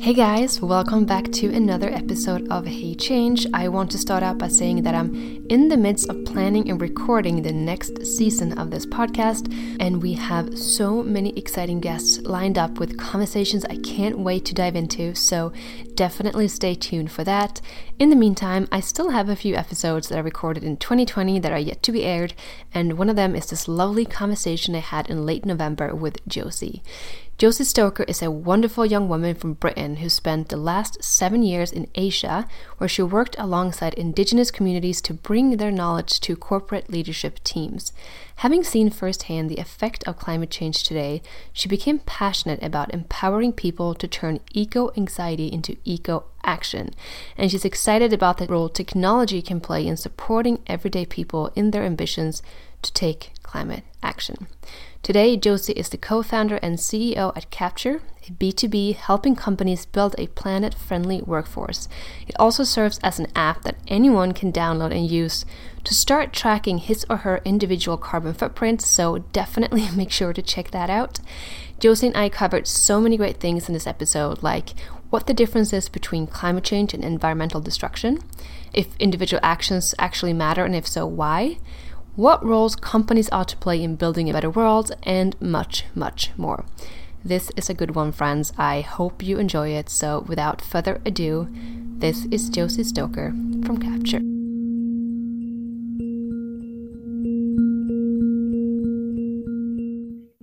Hey guys, welcome back to another episode of Hey Change. I want to start out by saying that I'm in the midst of planning and recording the next season of this podcast, and we have so many exciting guests lined up with conversations I can't wait to dive into, so definitely stay tuned for that. In the meantime, I still have a few episodes that I recorded in 2020 that are yet to be aired, and one of them is this lovely conversation I had in late November with Josie. Josie Stoker is a wonderful young woman from Britain who spent the last seven years in Asia, where she worked alongside indigenous communities to bring their knowledge to corporate leadership teams. Having seen firsthand the effect of climate change today, she became passionate about empowering people to turn eco anxiety into eco action. And she's excited about the role technology can play in supporting everyday people in their ambitions to take climate action. Today, Josie is the co founder and CEO at Capture, a B2B helping companies build a planet friendly workforce. It also serves as an app that anyone can download and use to start tracking his or her individual carbon footprint, so definitely make sure to check that out. Josie and I covered so many great things in this episode, like what the difference is between climate change and environmental destruction, if individual actions actually matter, and if so, why what roles companies are to play in building a better world, and much, much more. This is a good one, friends. I hope you enjoy it. So, without further ado, this is Josie Stoker from Capture.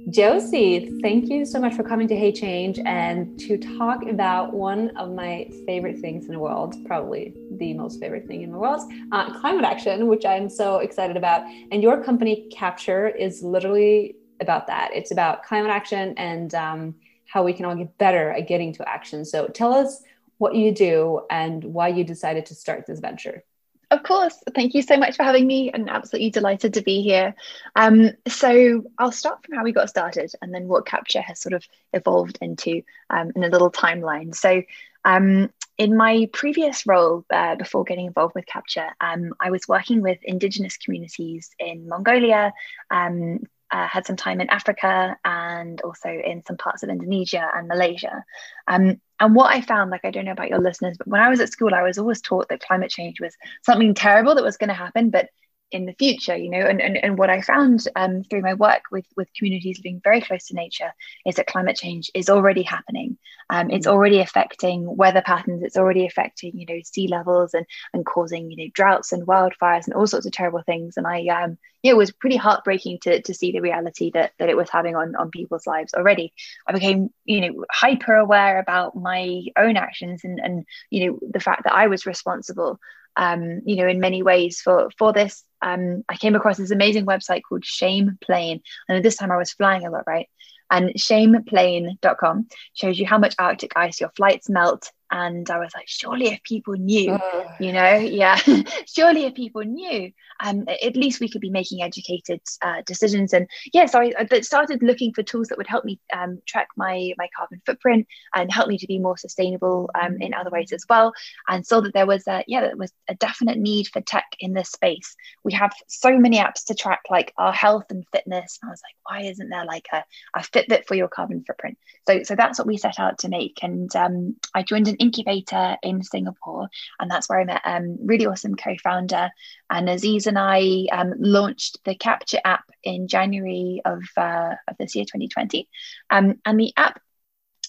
Josie, thank you so much for coming to Hey Change and to talk about one of my favorite things in the world, probably the most favorite thing in the world, uh, climate action, which I'm so excited about. And your company, Capture, is literally about that. It's about climate action and um, how we can all get better at getting to action. So tell us what you do and why you decided to start this venture. Of course. Thank you so much for having me and absolutely delighted to be here. Um, so I'll start from how we got started and then what Capture has sort of evolved into um, in a little timeline. So um, in my previous role uh, before getting involved with Capture, um, I was working with Indigenous communities in Mongolia, um, uh, had some time in Africa and also in some parts of Indonesia and Malaysia. Um, and what I found, like, I don't know about your listeners, but when I was at school, I was always taught that climate change was something terrible that was going to happen, but in the future you know and, and, and what i found um, through my work with with communities living very close to nature is that climate change is already happening. Um, it's mm. already affecting weather patterns. It's already affecting you know sea levels and and causing you know droughts and wildfires and all sorts of terrible things. And i um yeah it was pretty heartbreaking to to see the reality that that it was having on on people's lives already. I became you know hyper aware about my own actions and and you know the fact that i was responsible um, you know, in many ways for for this. Um, I came across this amazing website called Shame Plane, and this time I was flying a lot, right? And shameplane.com shows you how much Arctic ice your flights melt and I was like, surely if people knew, you know, yeah, surely if people knew, um, at least we could be making educated uh, decisions. And yeah, so I, I, started looking for tools that would help me um, track my my carbon footprint and help me to be more sustainable um, in other ways as well. And saw that there was a yeah, there was a definite need for tech in this space. We have so many apps to track like our health and fitness. And I was like, why isn't there like a, a Fitbit for your carbon footprint? So so that's what we set out to make. And um, I joined an incubator in Singapore, and that's where I met um, really awesome co-founder. And Aziz and I um, launched the Capture app in January of uh, of this year, 2020. Um, and the app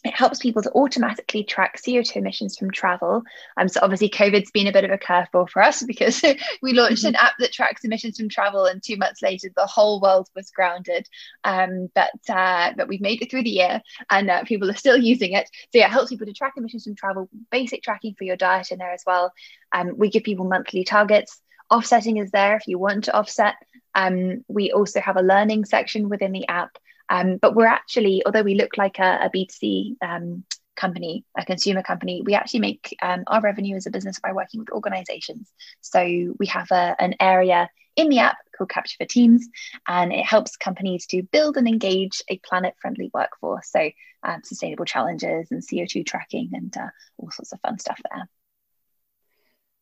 it helps people to automatically track CO2 emissions from travel. Um, so obviously COVID's been a bit of a curveball for us because we launched an mm-hmm. app that tracks emissions from travel and two months later the whole world was grounded. Um, but, uh, but we've made it through the year and uh, people are still using it. So yeah, it helps people to track emissions from travel, basic tracking for your diet in there as well. Um, we give people monthly targets. Offsetting is there if you want to offset. Um, we also have a learning section within the app um, but we're actually, although we look like a a B2C um, company, a consumer company, we actually make um, our revenue as a business by working with organizations. So we have a, an area in the app called Capture for Teams, and it helps companies to build and engage a planet friendly workforce. So um, sustainable challenges and CO2 tracking and uh, all sorts of fun stuff there.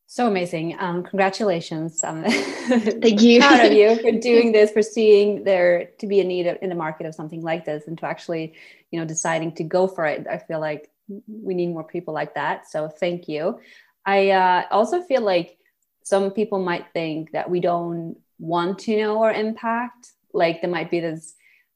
So amazing. Um, congratulations. Um, Thank you. proud of you for doing this, for seeing there to be a need in the market of something like this and to actually, you know, deciding to go for it. I feel like we need more people like that. So thank you. I uh, also feel like some people might think that we don't want to know our impact. Like there might be this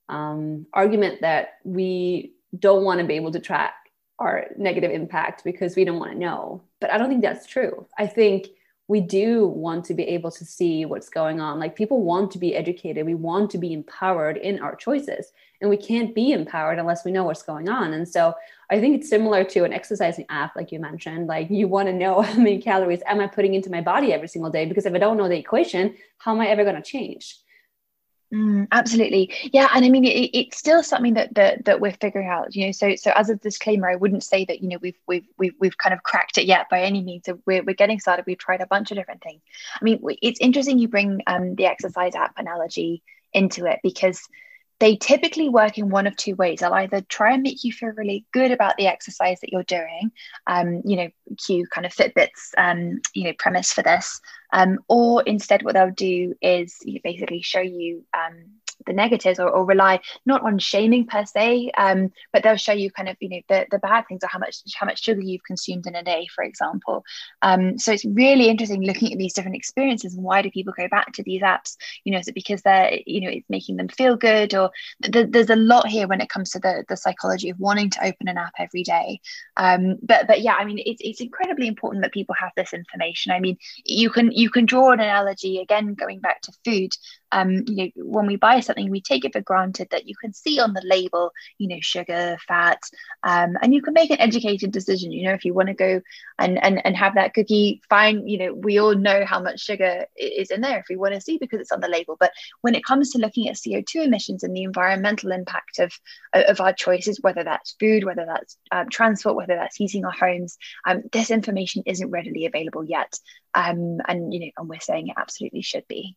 um, argument that we don't want to be able to track our negative impact because we don't want to know. But I don't think that's true. I think we do want to be able to see what's going on. Like people want to be educated, we want to be empowered in our choices, and we can't be empowered unless we know what's going on. And so I think it's similar to an exercising app, like you mentioned. Like you want to know how many calories am I putting into my body every single day? Because if I don't know the equation, how am I ever going to change? Mm, absolutely, yeah, and I mean it, it's still something that, that that we're figuring out. You know, so so as a disclaimer, I wouldn't say that you know we've we've we've we've kind of cracked it yet by any means. So we're we're getting started. We've tried a bunch of different things. I mean, it's interesting you bring um, the exercise app analogy into it because they typically work in one of two ways. They'll either try and make you feel really good about the exercise that you're doing, um, you know, cue kind of Fitbit's, um, you know, premise for this, um, or instead what they'll do is basically show you um, the negatives or, or rely not on shaming per se um, but they'll show you kind of you know the, the bad things or how much how much sugar you've consumed in a day for example. Um, so it's really interesting looking at these different experiences and why do people go back to these apps? You know is it because they're you know it's making them feel good or th- there's a lot here when it comes to the the psychology of wanting to open an app every day. Um, but but yeah i mean it's, it's incredibly important that people have this information. I mean you can you can draw an analogy again going back to food um, you know, when we buy something, we take it for granted that you can see on the label, you know, sugar, fat, um, and you can make an educated decision. You know, if you want to go and, and and have that cookie, fine. You know, we all know how much sugar is in there if we want to see because it's on the label. But when it comes to looking at CO two emissions and the environmental impact of of our choices, whether that's food, whether that's um, transport, whether that's heating our homes, um, this information isn't readily available yet. Um, and you know, and we're saying it absolutely should be.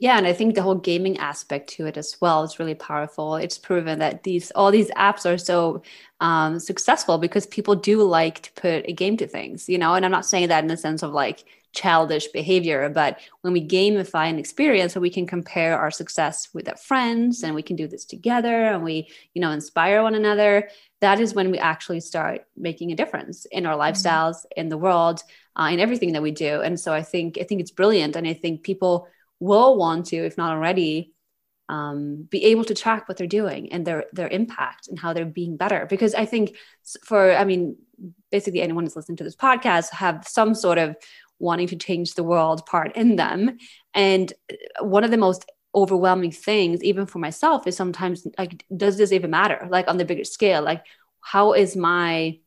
Yeah, and I think the whole gaming aspect to it as well is really powerful. It's proven that these all these apps are so um, successful because people do like to put a game to things, you know. And I'm not saying that in the sense of like childish behavior, but when we gamify an experience, so we can compare our success with our friends, and we can do this together, and we, you know, inspire one another. That is when we actually start making a difference in our mm-hmm. lifestyles, mm-hmm. in the world, uh, in everything that we do. And so I think I think it's brilliant, and I think people will want to, if not already, um, be able to track what they're doing and their their impact and how they're being better. Because I think for, I mean, basically anyone who's listening to this podcast have some sort of wanting to change the world part in them. And one of the most overwhelming things, even for myself, is sometimes like, does this even matter? Like on the bigger scale, like how is my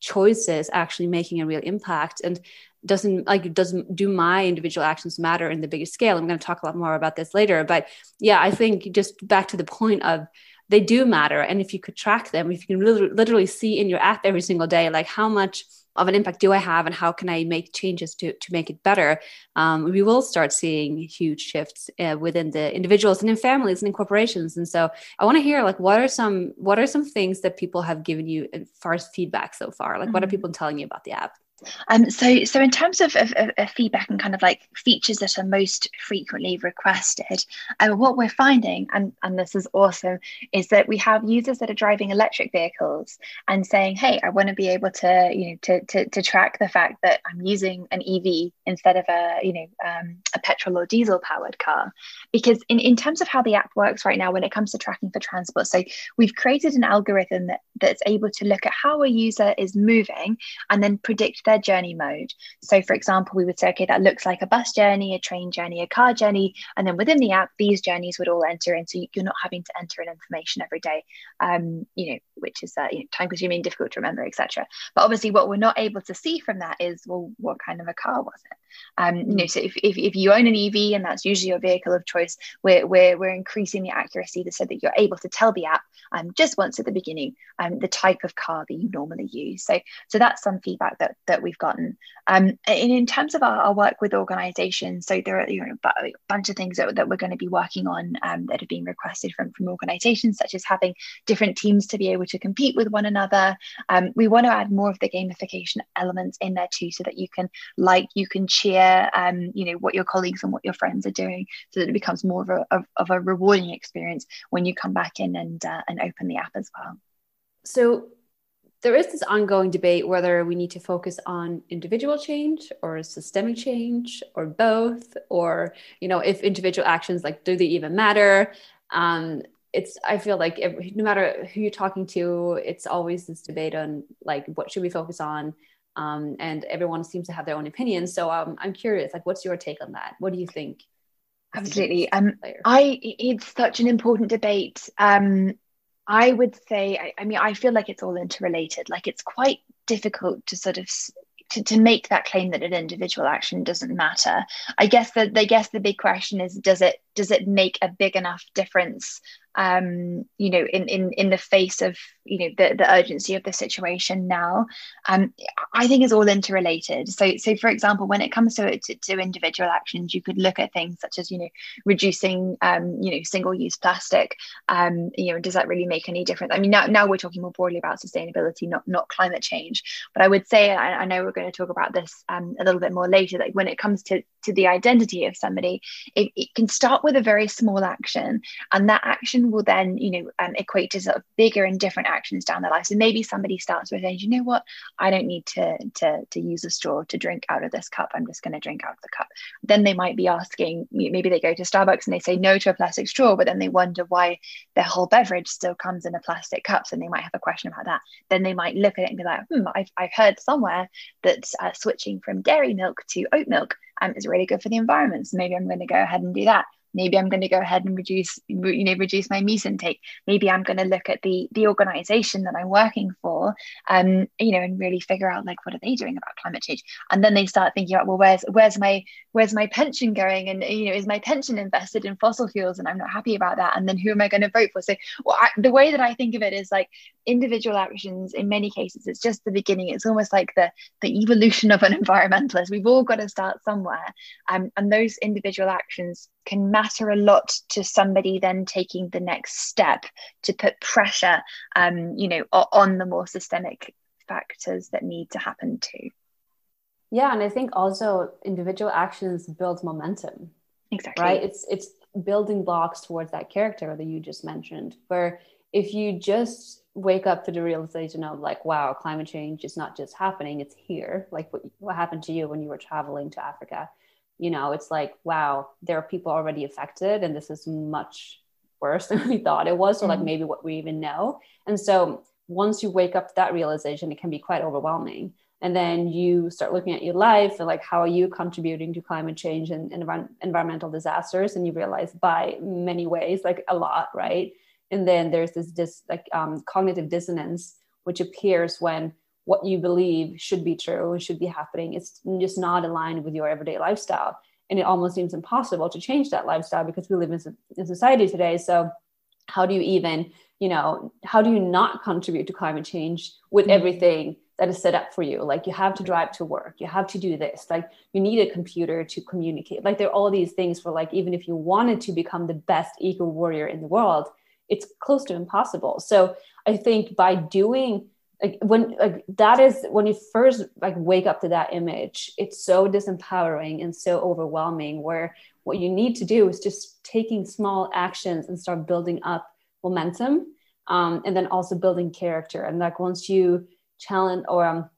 choices actually making a real impact? And doesn't like doesn't do my individual actions matter in the bigger scale i'm going to talk a lot more about this later but yeah i think just back to the point of they do matter and if you could track them if you can literally see in your app every single day like how much of an impact do i have and how can i make changes to, to make it better um, we will start seeing huge shifts uh, within the individuals and in families and in corporations and so i want to hear like what are some what are some things that people have given you as far as feedback so far like mm-hmm. what are mm-hmm. people telling you about the app um, so, so in terms of, of, of, feedback and kind of like features that are most frequently requested, um, what we're finding, and, and this is awesome, is that we have users that are driving electric vehicles and saying, "Hey, I want to be able to, you know, to, to, to track the fact that I'm using an EV instead of a, you know, um, a petrol or diesel powered car." Because in, in terms of how the app works right now, when it comes to tracking for transport, so we've created an algorithm that, that's able to look at how a user is moving and then predict their journey mode. So, for example, we would say, okay, that looks like a bus journey, a train journey, a car journey. And then within the app, these journeys would all enter in. So you're not having to enter in information every day, um, you know, which is uh, you know, time consuming, difficult to remember, etc. But obviously, what we're not able to see from that is, well, what kind of a car was it? Um, you know, mm. so if, if, if you own an EV and that's usually your vehicle of choice, we're, we're, we're increasing the accuracy so that you're able to tell the app um, just once at the beginning um, the type of car that you normally use. So, so that's some feedback that, that we've gotten. Um, and in terms of our, our work with organizations, so there are you know, a bunch of things that, that we're going to be working on um, that have been requested from, from organizations, such as having different teams to be able to compete with one another. Um, we want to add more of the gamification elements in there too, so that you can like, you can cheer, um, you know, what your colleagues and what your friends are doing, so that it becomes more of a, of a rewarding experience when you come back in and uh, and open the app as well. So there is this ongoing debate whether we need to focus on individual change or systemic change or both or you know if individual actions like do they even matter? Um, it's i feel like no matter who you're talking to it's always this debate on like what should we focus on? Um, and everyone seems to have their own opinions so um, i'm curious like what's your take on that? What do you think? Absolutely. um, i it's such an important debate. Um, I would say, I, I, mean, I feel like it's all interrelated. Like it's quite difficult to sort of to, to make that claim that an individual action doesn't matter. I guess that I guess the big question is, does it does it make a big enough difference um, you know, in, in, in the face of, you know, the, the urgency of the situation now, um, I think is all interrelated. So, so for example, when it comes to, to, to, individual actions, you could look at things such as, you know, reducing, um, you know, single use plastic. Um, you know, does that really make any difference? I mean, now, now we're talking more broadly about sustainability, not, not climate change. But I would say, I, I know we're going to talk about this um, a little bit more later, like when it comes to, to the identity of somebody, it, it can start with a very small action and that action will then, you know, um, equate to sort of bigger and different actions down the line. So maybe somebody starts with saying, you know what, I don't need to, to, to use a straw to drink out of this cup. I'm just going to drink out of the cup. Then they might be asking, maybe they go to Starbucks and they say no to a plastic straw, but then they wonder why their whole beverage still comes in a plastic cup. So they might have a question about that. Then they might look at it and be like, hmm, I've, I've heard somewhere that uh, switching from dairy milk to oat milk um, is really good for the environment. So maybe I'm going to go ahead and do that maybe i'm going to go ahead and reduce you know reduce my meat intake. Maybe i'm going to look at the the organization that i'm working for um you know and really figure out like what are they doing about climate change? And then they start thinking about well where's where's my where's my pension going? And you know is my pension invested in fossil fuels? And i'm not happy about that. And then who am i going to vote for? So well, I, the way that i think of it is like individual actions in many cases it's just the beginning. It's almost like the the evolution of an environmentalist. We've all got to start somewhere. Um, and those individual actions can matter a lot to somebody then taking the next step to put pressure um, you know on the more systemic factors that need to happen too. Yeah and i think also individual actions build momentum exactly. right? It's it's building blocks towards that character that you just mentioned where if you just wake up to the realization of like wow climate change is not just happening it's here like what, what happened to you when you were traveling to africa you know it's like wow there are people already affected and this is much worse than we thought it was or like mm-hmm. maybe what we even know. And so once you wake up to that realization it can be quite overwhelming. And then you start looking at your life and like how are you contributing to climate change and, and environmental disasters? And you realize by many ways like a lot right? And then there's this dis, like um, cognitive dissonance which appears when what you believe should be true and should be happening it's just not aligned with your everyday lifestyle. And it almost seems impossible to change that lifestyle because we live in, in society today. So how do you even you know how do you not contribute to climate change with mm-hmm. everything that is set up for you? Like you have to drive to work you have to do this like you need a computer to communicate. Like there are all these things for like even if you wanted to become the best eco warrior in the world it's close to impossible. So i think by doing like when like that is when you first like wake up to that image it's so disempowering and so overwhelming where what you need to do is just taking small actions and start building up momentum um, and then also building character. And like once you challenge or um,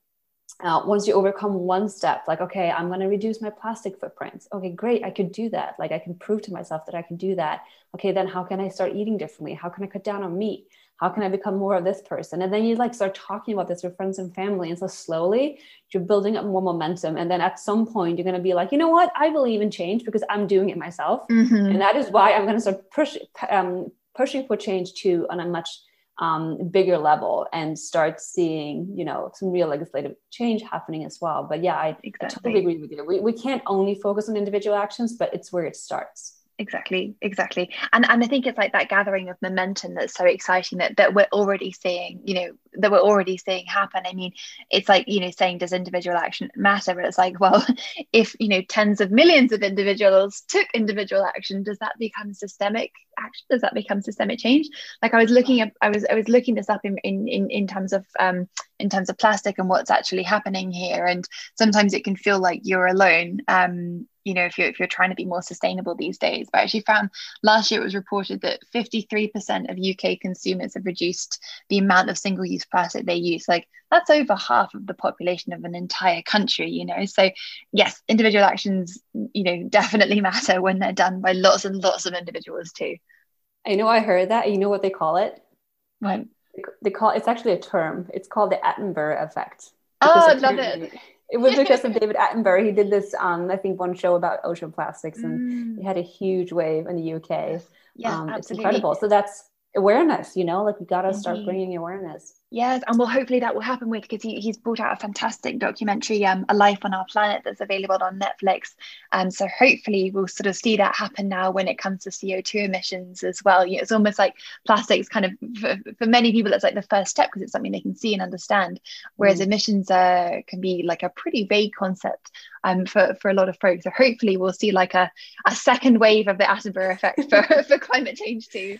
uh, once you overcome one step like okay i'm going to reduce my plastic footprints. Okay great i could do that. Like i can prove to myself that i can do that. Okay then how can i start eating differently? How can i cut down on meat how can i become more of this person? And then you like start talking about this with friends and family. And so slowly you're building up more momentum. And then at some point you're going to be like you know what? I believe in change because i'm doing it myself. Mm-hmm. and that is why i'm going to start push, um, pushing for change too on a much um, bigger level and start seeing you know some real legislative change happening as well. But yeah i, exactly. I totally agree with you. We, we can't only focus on individual actions but it's where it starts exactly exactly. And and i think it's like that gathering of momentum that's so exciting that that we're already seeing you know that we're already seeing happen. I mean it's like you know saying does individual action matter? But it's like well if you know tens of millions of individuals took individual action does that become systemic action? Does that become systemic change? Like i was looking at i was i was looking this up in in in, in terms of um in terms of plastic and what's actually happening here. And sometimes it can feel like you're alone um you know if you're if you're trying to be more sustainable these days. But I actually found last year it was reported that 53% of UK consumers have reduced the amount of single-use plastic they use like that's over half of the population of an entire country you know? So yes individual actions you know definitely matter when they're done by lots and lots of individuals too. I know i heard that you know what they call it? What? They call it's actually a term it's called the attenborough effect. Oh i love it. It was because of David Attenborough. He did this, um, I think, one show about ocean plastics, and mm. he had a huge wave in the UK. Yes, yes um, It's incredible. So that's awareness you know like we got to start bringing awareness yes and well hopefully that will happen with because he, he's brought out a fantastic documentary um a life on our planet that's available on netflix and um, so hopefully we'll sort of see that happen now when it comes to co2 emissions as well you know, it's almost like plastics kind of for, for many people it's like the first step because it's something they can see and understand whereas mm. emissions uh, can be like a pretty vague concept um, for, for a lot of folks so hopefully we'll see like a, a second wave of the attenborough effect for, for climate change too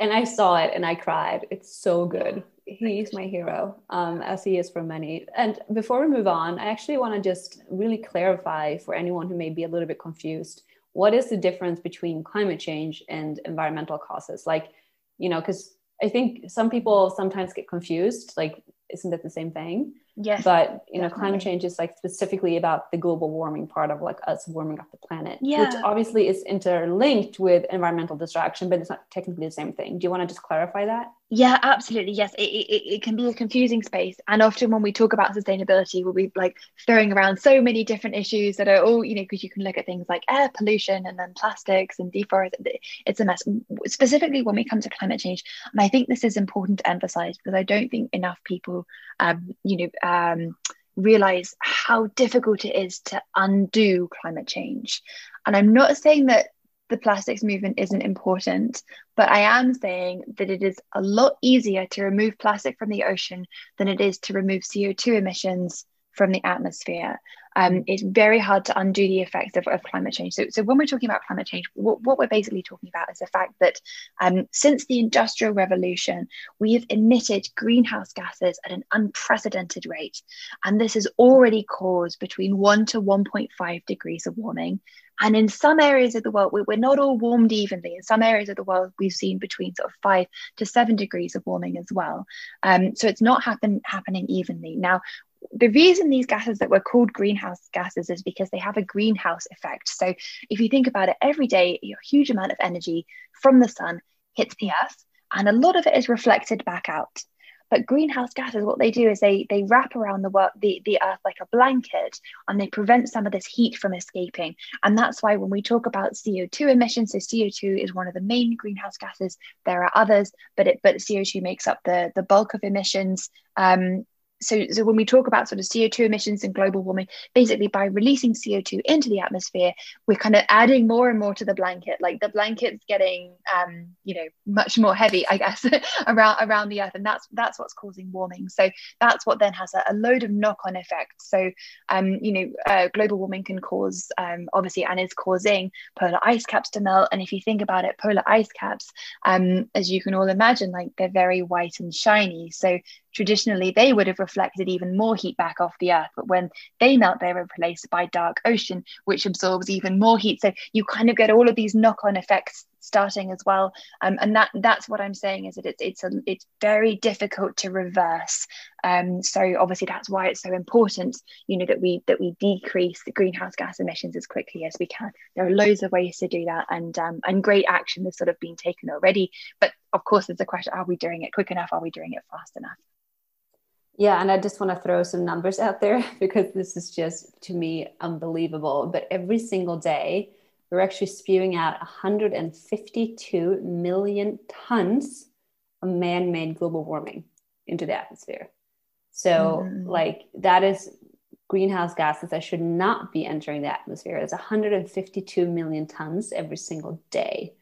and I saw it and I cried. It's so good. He's my hero, um, as he is for many. And before we move on, I actually want to just really clarify for anyone who may be a little bit confused what is the difference between climate change and environmental causes? Like, you know, because I think some people sometimes get confused. Like, isn't it the same thing? Yes. But you know, climate change is like specifically about the global warming part of like us warming up the planet, yeah. which obviously is interlinked with environmental destruction, but it's not technically the same thing. Do you want to just clarify that? Yeah, absolutely. Yes, it, it, it can be a confusing space. And often when we talk about sustainability, we'll be like throwing around so many different issues that are all, you know, because you can look at things like air pollution and then plastics and deforestation. It's a mess. Specifically when we come to climate change. And I think this is important to emphasize because I don't think enough people, um, you know, um, realize how difficult it is to undo climate change. And I'm not saying that the plastics movement isn't important, but I am saying that it is a lot easier to remove plastic from the ocean than it is to remove CO2 emissions from the atmosphere. Um, it's very hard to undo the effects of, of climate change. So, so when we're talking about climate change, what, what we're basically talking about is the fact that um, since the Industrial Revolution, we have emitted greenhouse gases at an unprecedented rate. And this has already caused between 1 to 1.5 degrees of warming. And in some areas of the world, we're not all warmed evenly. In some areas of the world, we've seen between sort of five to seven degrees of warming as well. Um, so it's not happen, happening evenly. Now, the reason these gases that were called greenhouse gases is because they have a greenhouse effect. So if you think about it, every day a huge amount of energy from the sun hits the earth, and a lot of it is reflected back out. But greenhouse gases, what they do is they they wrap around the work the, the earth like a blanket and they prevent some of this heat from escaping. And that's why when we talk about CO2 emissions, so CO2 is one of the main greenhouse gases. There are others, but it but CO2 makes up the, the bulk of emissions. Um, so, so when we talk about sort of CO2 emissions and global warming, basically by releasing CO2 into the atmosphere, we're kind of adding more and more to the blanket. Like the blanket's getting, um, you know, much more heavy, I guess, around around the Earth, and that's that's what's causing warming. So that's what then has a, a load of knock-on effects. So, um, you know, uh, global warming can cause, um, obviously, and is causing polar ice caps to melt. And if you think about it, polar ice caps, um, as you can all imagine, like they're very white and shiny. So traditionally they would have reflected even more heat back off the earth. But when they melt they're replaced by dark ocean which absorbs even more heat. So you kind of get all of these knock-on effects starting as well. Um, and that that's what i'm saying is that it's it's a, it's very difficult to reverse. Um, so obviously that's why it's so important you know that we that we decrease the greenhouse gas emissions as quickly as we can. There are loads of ways to do that and um, and great action has sort of been taken already. But of course there's a question are we doing it quick enough? Are we doing it fast enough yeah, and I just want to throw some numbers out there because this is just to me unbelievable. But every single day, we're actually spewing out 152 million tons of man made global warming into the atmosphere. So, mm-hmm. like, that is greenhouse gases that should not be entering the atmosphere. It's 152 million tons every single day.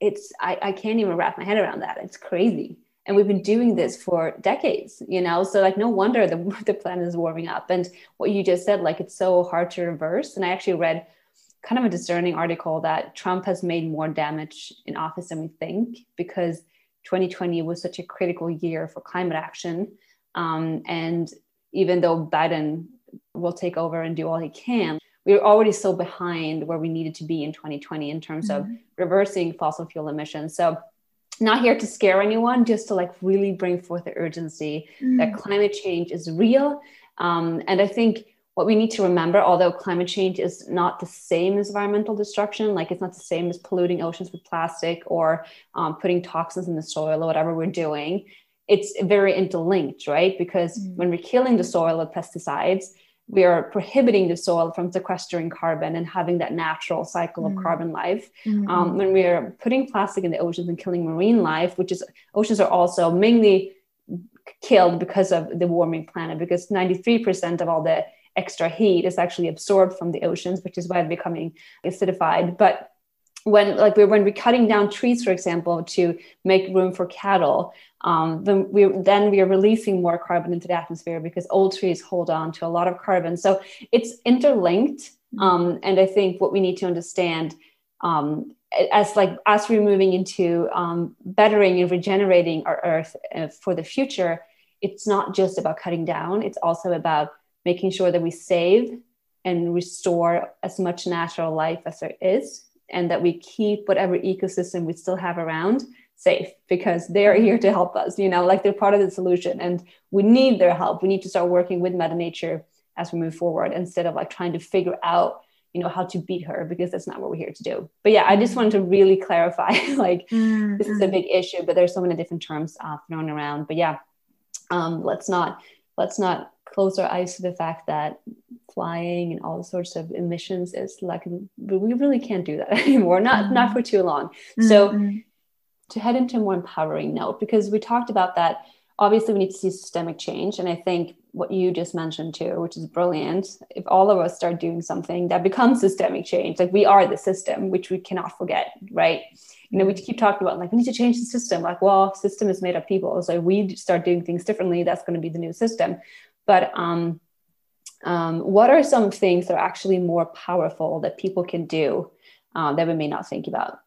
It's, I, I can't even wrap my head around that. It's crazy and we've been doing this for decades you know? So like no wonder the, the planet is warming up. And what you just said like it's so hard to reverse. And i actually read kind of a discerning article that trump has made more damage in office than we think because 2020 was such a critical year for climate action. Um, and even though biden will take over and do all he can we are already so behind where we needed to be in 2020 in terms mm-hmm. of reversing fossil fuel emissions. So not here to scare anyone, just to like really bring forth the urgency mm. that climate change is real. Um, and I think what we need to remember, although climate change is not the same as environmental destruction, like it's not the same as polluting oceans with plastic or um, putting toxins in the soil or whatever we're doing, it's very interlinked, right? Because mm. when we're killing the soil with pesticides, we are prohibiting the soil from sequestering carbon and having that natural cycle of mm. carbon life. Mm-hmm. Um, when we are putting plastic in the oceans and killing marine life, which is oceans are also mainly killed because of the warming planet, because 93% of all the extra heat is actually absorbed from the oceans, which is why they're becoming acidified. But when like we're when we're cutting down trees, for example, to make room for cattle, um, then we then we are releasing more carbon into the atmosphere because old trees hold on to a lot of carbon. So it's interlinked, mm-hmm. um, and I think what we need to understand um, as like as we're moving into um, bettering and regenerating our Earth uh, for the future, it's not just about cutting down; it's also about making sure that we save and restore as much natural life as there is, and that we keep whatever ecosystem we still have around safe because they're here to help us you know like they're part of the solution. And we need their help. We need to start working with mother nature as we move forward instead of like trying to figure out you know how to beat her because that's not what we're here to do. But yeah i just wanted to really clarify like mm-hmm. this is a big issue but there's so many different terms uh, thrown around. But yeah um, let's not let's not close our eyes to the fact that flying and all sorts of emissions is like we really can't do that anymore not mm-hmm. not for too long mm-hmm. so to head into a more empowering note because we talked about that obviously we need to see systemic change and i think what you just mentioned too which is brilliant if all of us start doing something that becomes systemic change like we are the system which we cannot forget right you know we keep talking about like we need to change the system like well system is made of people so we start doing things differently that's going to be the new system but um, um, what are some things that are actually more powerful that people can do uh, that we may not think about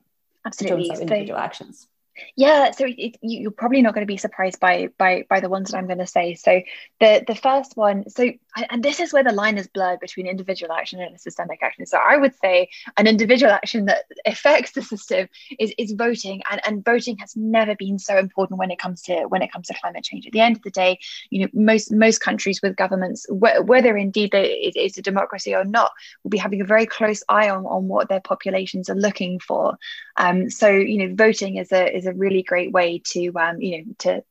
Absolutely. in terms of individual so, actions yeah, so it, you're probably not going to be surprised by by by the ones that I'm going to say. So the the first one, so and this is where the line is blurred between individual action and systemic action. So I would say an individual action that affects the system is is voting, and and voting has never been so important when it comes to when it comes to climate change. At the end of the day, you know, most most countries with governments, whether indeed it's a democracy or not, will be having a very close eye on on what their populations are looking for. Um, so you know, voting is a is is a really great way to um, you know to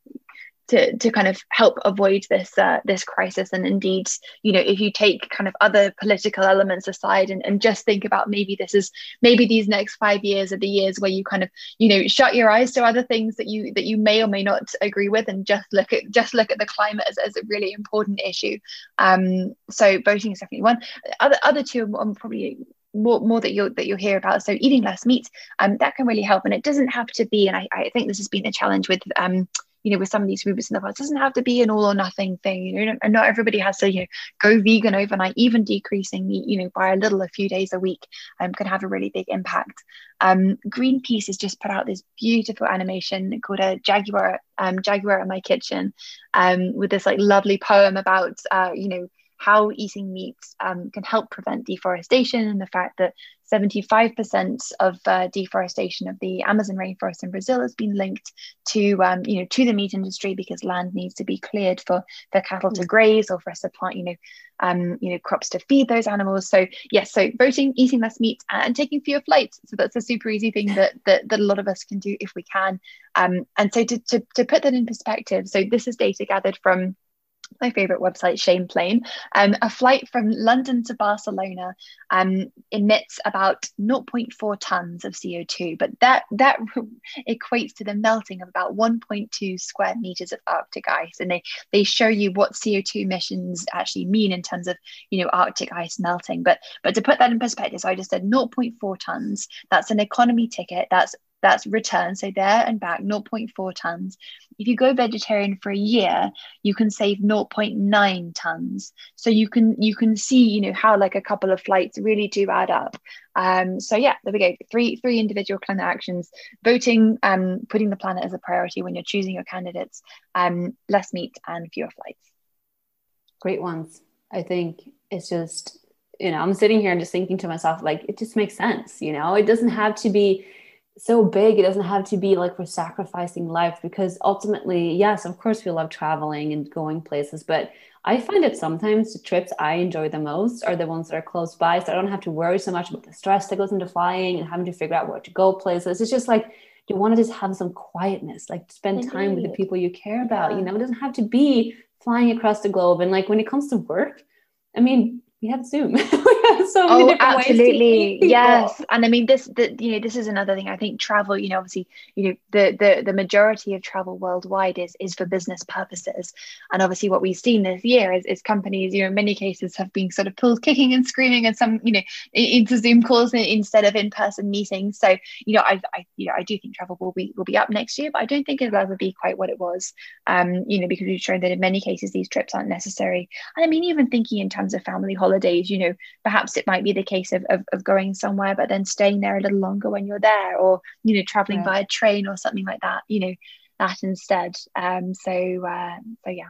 to, to kind of help avoid this uh, this crisis. And indeed you know if you take kind of other political elements aside and, and just think about maybe this is maybe these next five years are the years where you kind of you know shut your eyes to other things that you that you may or may not agree with and just look at just look at the climate as, as a really important issue. Um so voting is definitely one. Other other two i'm probably more, more that you'll that you'll hear about. So eating less meat, um, that can really help. And it doesn't have to be, and I, I think this has been a challenge with um, you know, with some of these movements in the past, it doesn't have to be an all or nothing thing, you know, and not everybody has to, you know, go vegan overnight, even decreasing meat, you know, by a little a few days a week um, can have a really big impact. Um, Greenpeace has just put out this beautiful animation called a Jaguar, um, Jaguar in my kitchen, um, with this like lovely poem about, uh, you know, how eating meat um, can help prevent deforestation and the fact that 75% of uh, deforestation of the Amazon rainforest in Brazil has been linked to um, you know to the meat industry because land needs to be cleared for for cattle to mm. graze or for us to plant you know um, you know crops to feed those animals. So yes, so voting, eating less meat, and taking fewer flights. So that's a super easy thing that that, that a lot of us can do if we can. Um, and so to, to to put that in perspective, so this is data gathered from my favorite website, Shameplane. Um, a flight from London to Barcelona um, emits about 0.4 tons of CO2, but that that equates to the melting of about 1.2 square meters of Arctic ice. And they they show you what CO2 emissions actually mean in terms of you know Arctic ice melting. But but to put that in perspective, so I just said 0.4 tons. That's an economy ticket. That's that's return. So there and back, 0.4 tons. If you go vegetarian for a year, you can save 0.9 tons. So you can you can see, you know, how like a couple of flights really do add up. Um, so yeah, there we go. Three three individual climate actions: voting, um, putting the planet as a priority when you're choosing your candidates, um, less meat and fewer flights. Great ones. I think it's just you know i'm sitting here and just thinking to myself like it just makes sense you know it doesn't have to be so big it doesn't have to be like we're sacrificing life because ultimately yes of course we love traveling and going places but i find that sometimes the trips i enjoy the most are the ones that are close by so i don't have to worry so much about the stress that goes into flying and having to figure out where to go places it's just like you want to just have some quietness like spend Indeed. time with the people you care about yeah. you know it doesn't have to be flying across the globe and like when it comes to work i mean we have Zoom. so many oh, absolutely. Yes. And I mean this the you know, this is another thing. I think travel, you know, obviously, you know, the the the majority of travel worldwide is is for business purposes. And obviously what we've seen this year is, is companies, you know, in many cases have been sort of pulled kicking and screaming and some, you know, into Zoom calls instead of in-person meetings. So, you know, I, I you know, I do think travel will be will be up next year, but I don't think it'll ever be quite what it was. Um, you know, because we've shown that in many cases these trips aren't necessary. And I mean, even thinking in terms of family holidays holidays you know perhaps it might be the case of, of, of going somewhere but then staying there a little longer when you're there or you know traveling by a train or something like that you know that instead. Um so uh, so yeah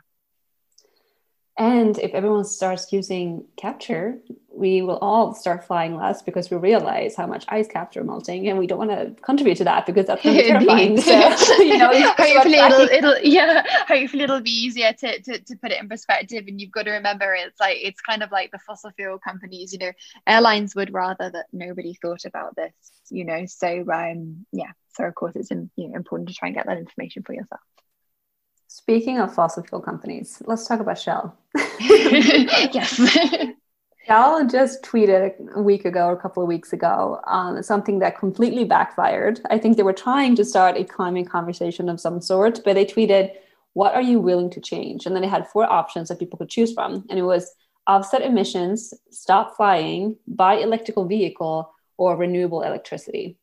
and if everyone starts using capture, we will all start flying less because we realize how much ice caps are melting, and we don't want to contribute to that because that's to be terrifying. So, you know, hopefully it'll, it'll, yeah, hopefully it'll be easier to, to to put it in perspective. And you've got to remember, it's like it's kind of like the fossil fuel companies. You know, airlines would rather that nobody thought about this. You know, so um, yeah, so of course it's you know, important to try and get that information for yourself. Speaking of fossil fuel companies, let's talk about Shell. yes. Shell just tweeted a week ago or a couple of weeks ago on something that completely backfired. I think they were trying to start a climate conversation of some sort, but they tweeted, What are you willing to change? And then they had four options that people could choose from. And it was offset emissions, stop flying, buy electrical vehicle, or renewable electricity.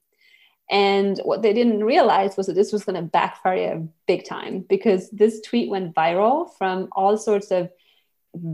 And what they didn't realize was that this was going to backfire big time because this tweet went viral from all sorts of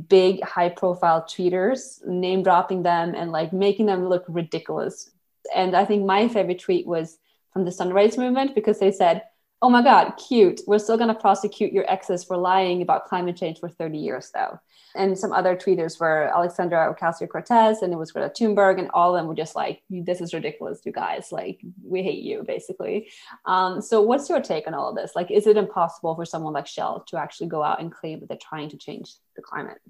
big high profile tweeters, name dropping them and like making them look ridiculous. And I think my favorite tweet was from the Sunrise Movement because they said, Oh my God, cute. We're still going to prosecute your exes for lying about climate change for 30 years, though and some other tweeters were Alexandria Ocasio Cortez and it was Greta Thunberg, and all of them were just like, "This is ridiculous, you guys! Like, we hate you, basically." Um, so, what's your take on all of this? Like, is it impossible for someone like Shell to actually go out and claim that they're trying to change the climate?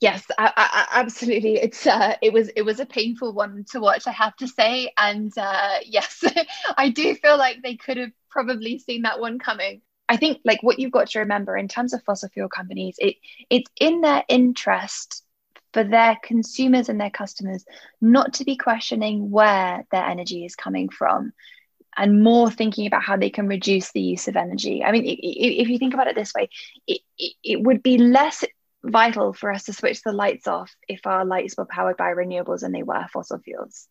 Yes, I, I, absolutely. It's uh, it was it was a painful one to watch, I have to say, and uh, yes, I do feel like they could have probably seen that one coming. I think like what you've got to remember in terms of fossil fuel companies, it it's in their interest for their consumers and their customers not to be questioning where their energy is coming from and more thinking about how they can reduce the use of energy. I mean, if you think about it this way, it, it, it would be less vital for us to switch the lights off if our lights were powered by renewables and they were fossil fuels.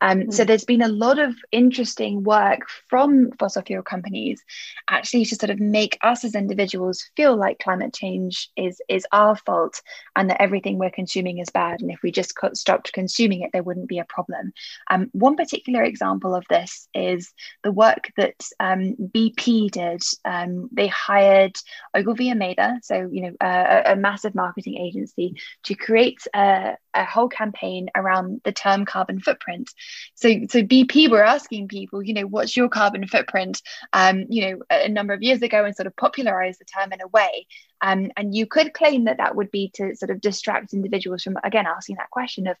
Um, mm-hmm. So there's been a lot of interesting work from fossil fuel companies actually to sort of make us as individuals feel like climate change is is our fault and that everything we're consuming is bad. And if we just stopped consuming it, there wouldn't be a problem. Um, one particular example of this is the work that um, BP did. Um, they hired Ogilvy and Mather, so you know a, a massive marketing agency, to create a, a whole campaign around the term carbon footprint. So, so BP were asking people, you know, what's your carbon footprint? Um, you know, a number of years ago, and sort of popularized the term in a way. Um, and you could claim that that would be to sort of distract individuals from again asking that question of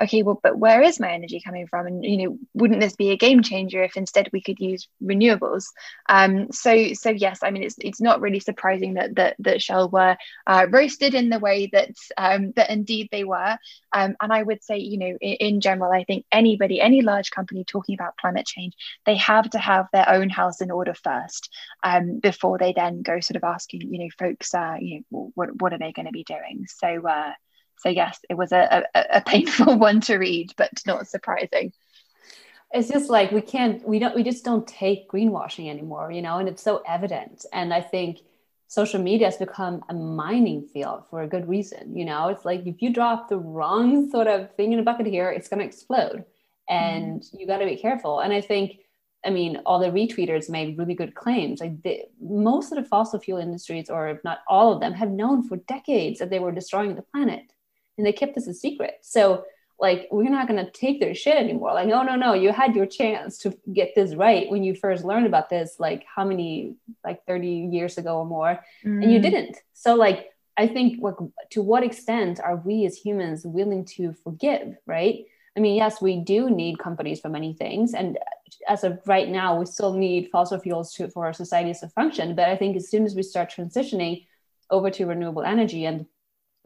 okay well but where is my energy coming from? And you know wouldn't this be a game changer if instead we could use renewables? Um so so yes i mean it's it's not really surprising that that, that shell were uh, roasted in the way that um that indeed they were. Um and i would say you know in, in general i think anybody any large company talking about climate change they have to have their own house in order first um before they then go sort of asking you know folks uh you know what what are they going to be doing? So uh so yes it was a, a, a painful one to read but not surprising. It's just like we can't we don't we just don't take greenwashing anymore you know and it's so evident. And i think social media has become a mining field for a good reason you know? It's like if you drop the wrong sort of thing in a bucket here it's going to explode. And mm. you got to be careful. And i think i mean all the retweeters made really good claims. Like the, most of the fossil fuel industries or if not all of them have known for decades that they were destroying the planet and they kept this a secret. So like we're not going to take their shit anymore like no no no you had your chance to get this right when you first learned about this like how many like 30 years ago or more mm. and you mm. didn't so like i think like to what extent are we as humans willing to forgive right i mean yes we do need companies for many things and as of right now we still need fossil fuels to, for our societies to function but i think as soon as we start transitioning over to renewable energy and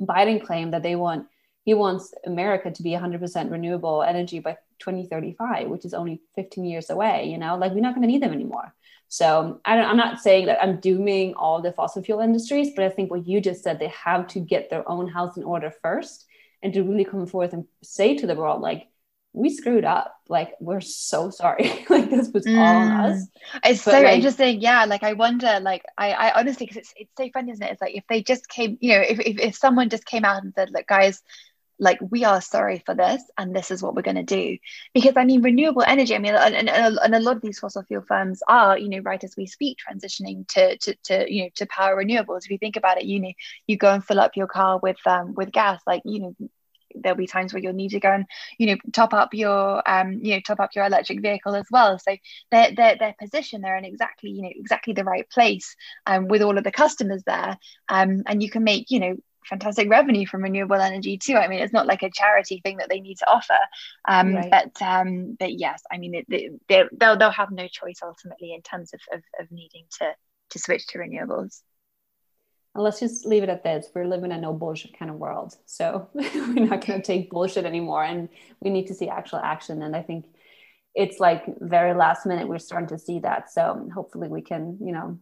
biden claimed that they want he wants America to be 100% renewable energy by 2035, which is only 15 years away. You know, like we're not going to need them anymore. So I am not saying that I'm dooming all the fossil fuel industries, but I think what you just said, they have to get their own house in order first, and to really come forth and say to the world, like, we screwed up. Like, we're so sorry. like, this was mm. all on us. Mm. It's but so like, interesting. Yeah. Like, I wonder, like, I, I honestly, because it's, it's so funny, isn't it? It's like if they just came, you know, if, if, if someone just came out and said, look, guys, like we are sorry for this and this is what we're going to do because i mean renewable energy i mean and, and, and, a lot of these fossil fuel firms are you know right as we speak transitioning to, to to you know to power renewables if you think about it you know you go and fill up your car with um with gas like you know there'll be times where you'll need to go and you know top up your um you know top up your electric vehicle as well so their their, their position they're in exactly you know exactly the right place um with all of the customers there um and you can make you know fantastic revenue from renewable energy too. I mean, it's not like a charity thing that they need to offer, um, right. but um, but yes, I mean, it, they, they'll they'll have no choice ultimately in terms of, of, of needing to to switch to renewables. And let's just leave it at this. We're living in a no bullshit kind of world, so we're not going to take bullshit anymore, and we need to see actual action. And I think it's like very last minute we're starting to see that. So hopefully we can, you know,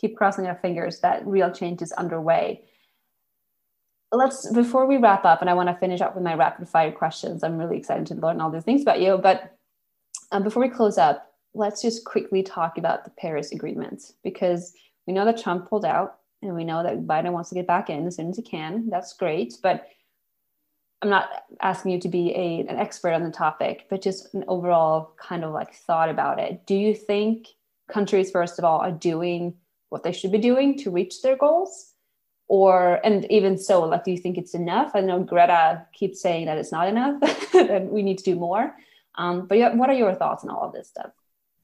keep crossing our fingers that real change is underway. Let's before we wrap up and i want to finish up with my rapid fire questions. I'm really excited to learn all these things about you. But um, before we close up let's just quickly talk about the paris agreement. Because we know that trump pulled out and we know that biden wants to get back in as soon as he can. That's great but i'm not asking you to be a, an expert on the topic but just an overall kind of like thought about it. Do you think countries first of all are doing what they should be doing to reach their goals? Or and even so like do you think it's enough? I know greta keeps saying that it's not enough that we need to do more. Um, but what are your thoughts on all of this stuff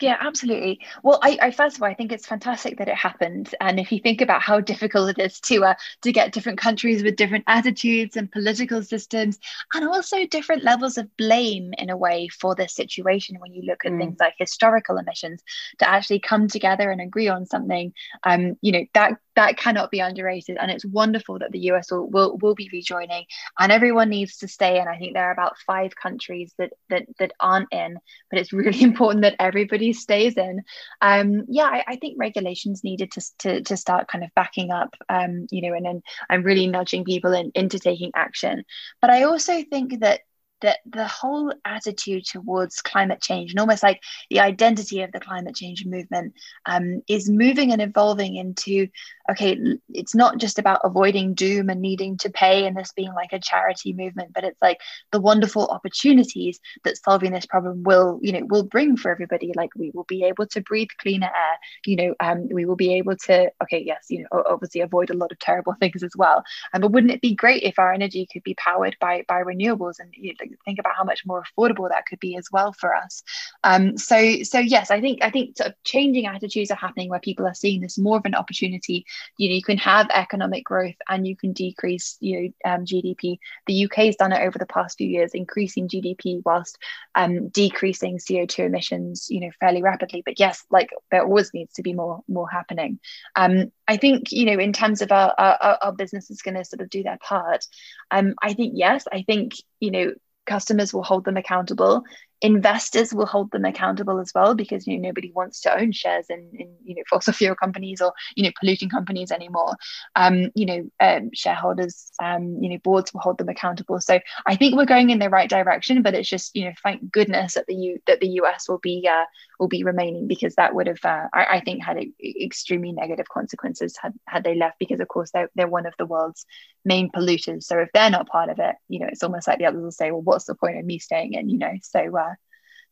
yeah, absolutely. Well, I, I, first of all, I think it's fantastic that it happened. And if you think about how difficult it is to uh, to get different countries with different attitudes and political systems, and also different levels of blame in a way for this situation, when you look at mm. things like historical emissions, to actually come together and agree on something, um, you know, that that cannot be underrated. And it's wonderful that the US will, will, will be rejoining and everyone needs to stay in. I think there are about five countries that that that aren't in, but it's really important that everybody stays in. Um, yeah, I, I, think regulations needed to, to, to start kind of backing up, um, you know, and then I'm really nudging people in, into taking action. But I also think that that the whole attitude towards climate change and almost like the identity of the climate change movement um, is moving and evolving into okay it's not just about avoiding doom and needing to pay and this being like a charity movement but it's like the wonderful opportunities that solving this problem will you know will bring for everybody like we will be able to breathe cleaner air you know um, we will be able to okay yes you know obviously avoid a lot of terrible things as well um, but wouldn't it be great if our energy could be powered by by renewables and you know, think about how much more affordable that could be as well for us. Um, so so yes, I think I think sort of changing attitudes are happening where people are seeing this more of an opportunity. You know, you can have economic growth and you can decrease you know um, GDP. The UK has done it over the past few years, increasing GDP whilst um, decreasing CO two emissions. You know, fairly rapidly. But yes, like there always needs to be more more happening. Um, I think you know in terms of our our, our business is going to sort of do their part. Um, I think yes. I think you know customers will hold them accountable investors will hold them accountable as well because you know nobody wants to own shares in, in you know fossil fuel companies or you know polluting companies anymore. Um you know um, shareholders um you know boards will hold them accountable. So i think we're going in the right direction but it's just you know thank goodness that the U that the us will be uh, will be remaining because that would have uh, I, I, think had a, extremely negative consequences had had they left because of course they're, they're one of the world's main polluters. So if they're not part of it you know it's almost like the others will say well what's the point of me staying in? You know? So uh,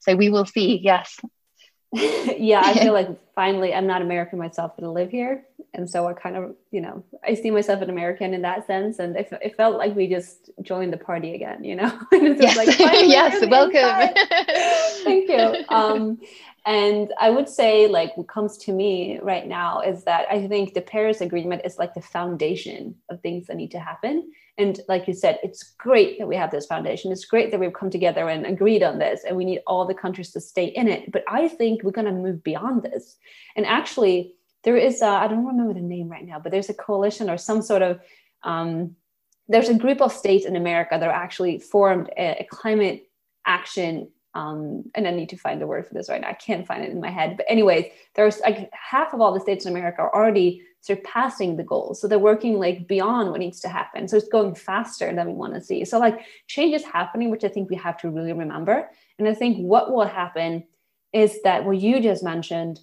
so we will see. Yes. yeah, I feel like finally I'm not American myself, but I live here. and so I kind of, you know, I see myself an American in that sense, and it, it felt like we just joined the party again, you know. yes, like, yes, welcome. Thank you. Um, and I would say, like, what comes to me right now is that I think the Paris Agreement is like the foundation of things that need to happen. And like you said, it's great that we have this foundation. It's great that we've come together and agreed on this, and we need all the countries to stay in it. But I think we're going to move beyond this. And actually, there is, I don't remember the name right now, but there's a coalition or some sort of, um, there's a group of states in America that are actually formed a, a climate action um, and I need to find the word for this right now. I can't find it in my head. But anyways, there's like half of all the states in America are already surpassing the goals. So they're working like beyond what needs to happen. So it's going faster than we want to see. So like change is happening, which I think we have to really remember. And I think what will happen is that what you just mentioned,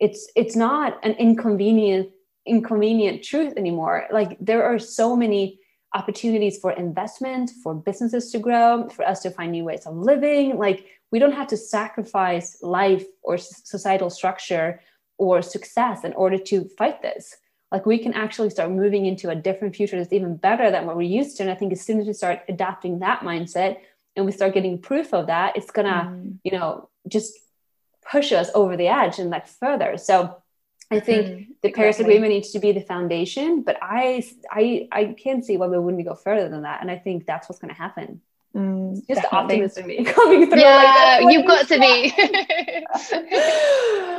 it's it's not an inconvenient inconvenient truth anymore. Like there are so many opportunities for investment, for businesses to grow, for us to find new ways of living. Like we don't have to sacrifice life or societal structure or success in order to fight this. Like we can actually start moving into a different future that's even better than what we're used to. And I think as soon as we start adapting that mindset and we start getting proof of that, it's gonna, mm. you know, just push us over the edge and like further. So I think mm, the Paris exactly. Agreement needs to be the foundation, but I I I can't see why we wouldn't go further than that. And I think that's what's going to happen. Mm, just in me coming through. Yeah, like you've got to be.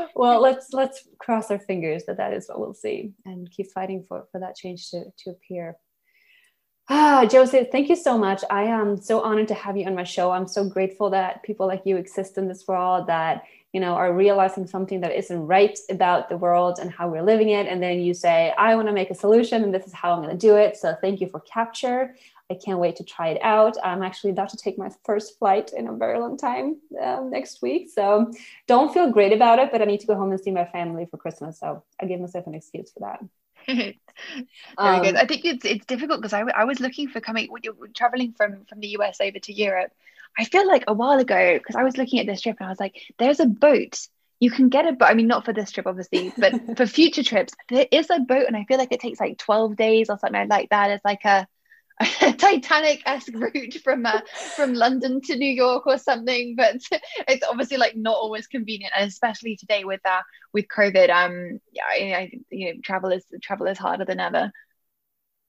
well, let's let's cross our fingers that that is what we'll see, and keep fighting for for that change to to appear. Ah, Josie, thank you so much. I am so honored to have you on my show. I'm so grateful that people like you exist in this world that you know are realizing something that isn't right about the world and how we're living it. And then you say i want to make a solution and this is how i'm going to do it. So thank you for capture. I can't wait to try it out. I'm actually about to take my first flight in a very long time um, next week. So don't feel great about it but i need to go home and see my family for christmas. So i give myself an excuse for that. Very um, good. I think it's it's difficult because I, I was looking for coming when you're traveling from from the US over to Europe. I feel like a while ago, because I was looking at this trip and I was like, there's a boat. You can get a boat. I mean, not for this trip, obviously, but for future trips, there is a boat. And I feel like it takes like 12 days or something like that. It's like a, a Titanic-esque route from uh, from London to New York or something, but it's obviously like not always convenient, and especially today with uh with COVID. Um, yeah, I, I you know, travel is travel is harder than ever.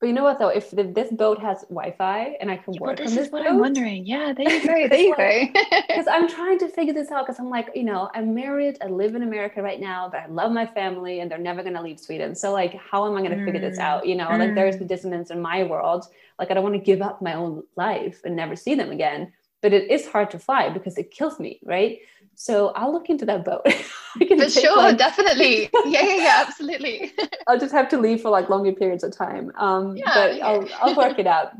But you know what though? If the, this boat has Wi-Fi and I can yeah, work this on this, is what boat, I'm wondering. Yeah, there you go. There you go. Because I'm trying to figure this out. Because I'm like, you know, I'm married. I live in America right now, but I love my family, and they're never gonna leave Sweden. So like, how am I gonna mm. figure this out? You know, mm. like there's the mm. dissonance in my world. Like I don't want to give up my own life and never see them again. But it is hard to fly because it kills me, right? So I'll look into that boat. for sure, like, definitely. Yeah, yeah, yeah, absolutely. I'll just have to leave for like longer periods of time. Um, yeah, but yeah. I'll, I'll work it out.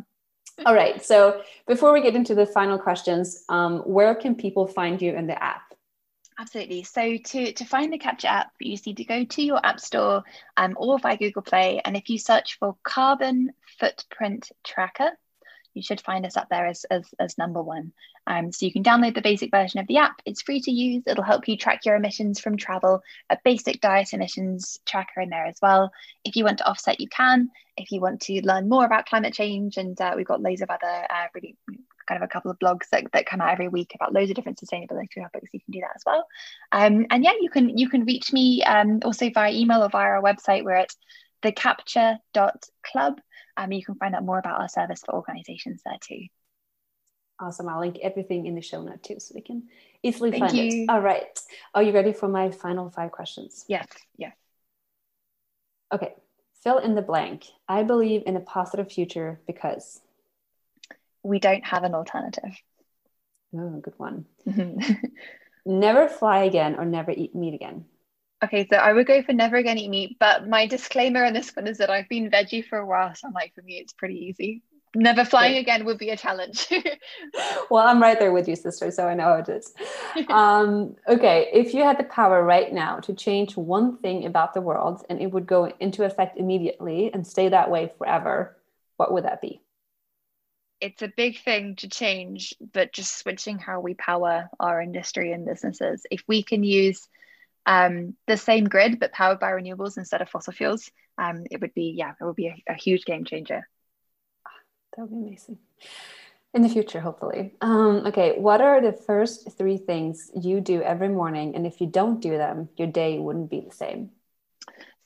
All right. So before we get into the final questions, um, where can people find you in the app? Absolutely. So to, to find the Capture app, you just need to go to your app store um, or via Google Play. And if you search for Carbon Footprint Tracker, you should find us up there as, as, as number one. Um, so you can download the basic version of the app. It's free to use. It'll help you track your emissions from travel, a basic diet emissions tracker in there as well. If you want to offset, you can. If you want to learn more about climate change, and uh, we've got loads of other uh, really kind of a couple of blogs that, that come out every week about loads of different sustainability topics. You can do that as well. Um, and yeah, you can you can reach me um, also via email or via our website. We're at thecapture.club. Um, you can find out more about our service for organizations there too. Awesome. I'll link everything in the show note too so they can easily Thank find you. it. All right. Are you ready for my final five questions? Yes. Yes. Okay. Fill in the blank. I believe in a positive future because we don't have an alternative. Oh, good one. never fly again or never eat meat again. Okay, so I would go for never again eat meat, but my disclaimer on this one is that I've been veggie for a while, so I'm like, for me, it's pretty easy. Never flying again would be a challenge. well, I'm right there with you, sister, so I know how it is. Um, okay, if you had the power right now to change one thing about the world and it would go into effect immediately and stay that way forever, what would that be? It's a big thing to change, but just switching how we power our industry and businesses. If we can use um, the same grid but powered by renewables instead of fossil fuels, um, it would be yeah, it would be a, a huge game changer. That would be amazing. In the future, hopefully. Um, okay, what are the first three things you do every morning? And if you don't do them, your day wouldn't be the same.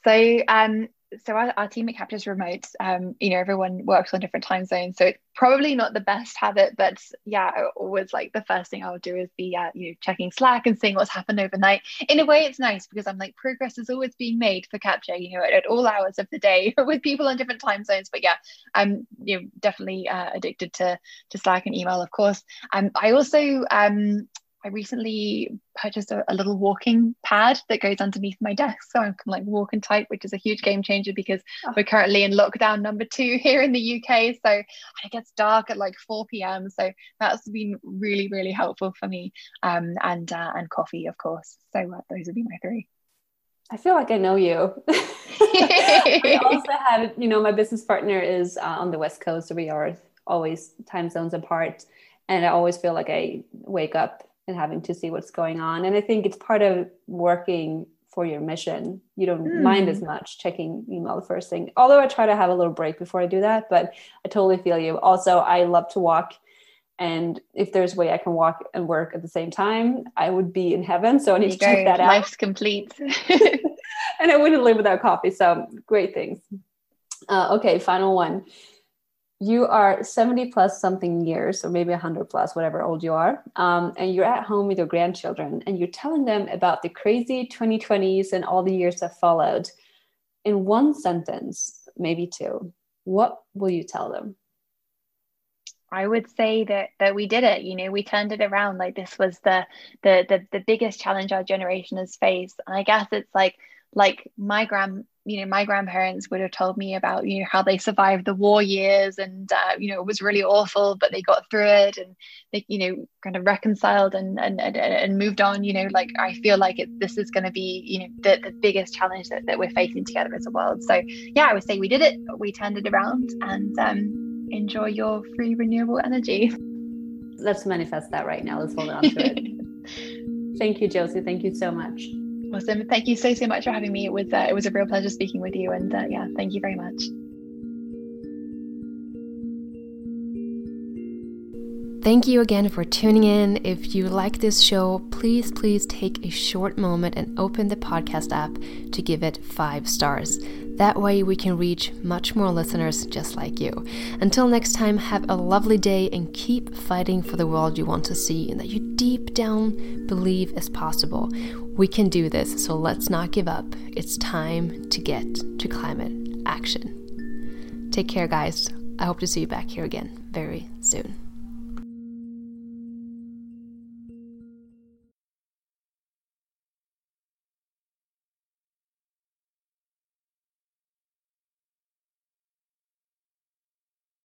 So, um, so our, our team at Captures remote, um, you know, everyone works on different time zones. So it's probably not the best habit, but yeah, always like the first thing I'll do is be, uh, you know, checking Slack and seeing what's happened overnight. In a way, it's nice because I'm like, progress is always being made for Capture, you know, at, at all hours of the day with people on different time zones. But yeah, I'm, you know, definitely uh, addicted to, to Slack and email, of course. Um, I also, um, I recently purchased a, a, little walking pad that goes underneath my desk. So I can like walk and type, which is a huge game changer because oh. we're currently in lockdown number two here in the UK. So it gets dark at like 4 p.m. So that's been really, really helpful for me. Um, and uh, and coffee, of course. So uh, those would be my three. I feel like I know you. I also have, you know, my business partner is uh, on the West Coast, so we are always time zones apart. And I always feel like I wake up and having to see what's going on. And I think it's part of working for your mission. You don't mm. mind as much checking email the first thing. Although I try to have a little break before I do that, but I totally feel you. Also, I love to walk. And if there's a way I can walk and work at the same time, I would be in heaven. So I need to check that out. Life's complete. and I wouldn't live without coffee. So great things. Uh, okay, final one you are 70 plus something years or maybe 100 plus whatever old you are um, and you're at home with your grandchildren and you're telling them about the crazy 2020s and all the years that followed in one sentence maybe two what will you tell them I would say that that we did it. You know, we turned it around. Like this was the the the, the biggest challenge our generation has faced. And I guess it's like like my grand you know my grandparents would have told me about you know how they survived the war years and uh, you know it was really awful but they got through it and they you know kind of reconciled and and and, and moved on you know like i feel like it, this is going to be you know the, the biggest challenge that, that we're facing together as a world. So yeah i would say we did it. We turned it around and um, enjoy your free renewable energy. Let's manifest that right now. Let's hold on to it. Thank you josie. Thank you so much Awesome. Thank you so so much for having me. It was uh, it was a real pleasure speaking with you, and uh, yeah, thank you very much. Thank you again for tuning in. If you like this show, please, please take a short moment and open the podcast app to give it five stars. That way, we can reach much more listeners just like you. Until next time, have a lovely day and keep fighting for the world you want to see and that you deep down believe is possible. We can do this, so let's not give up. It's time to get to climate action. Take care, guys. I hope to see you back here again very soon.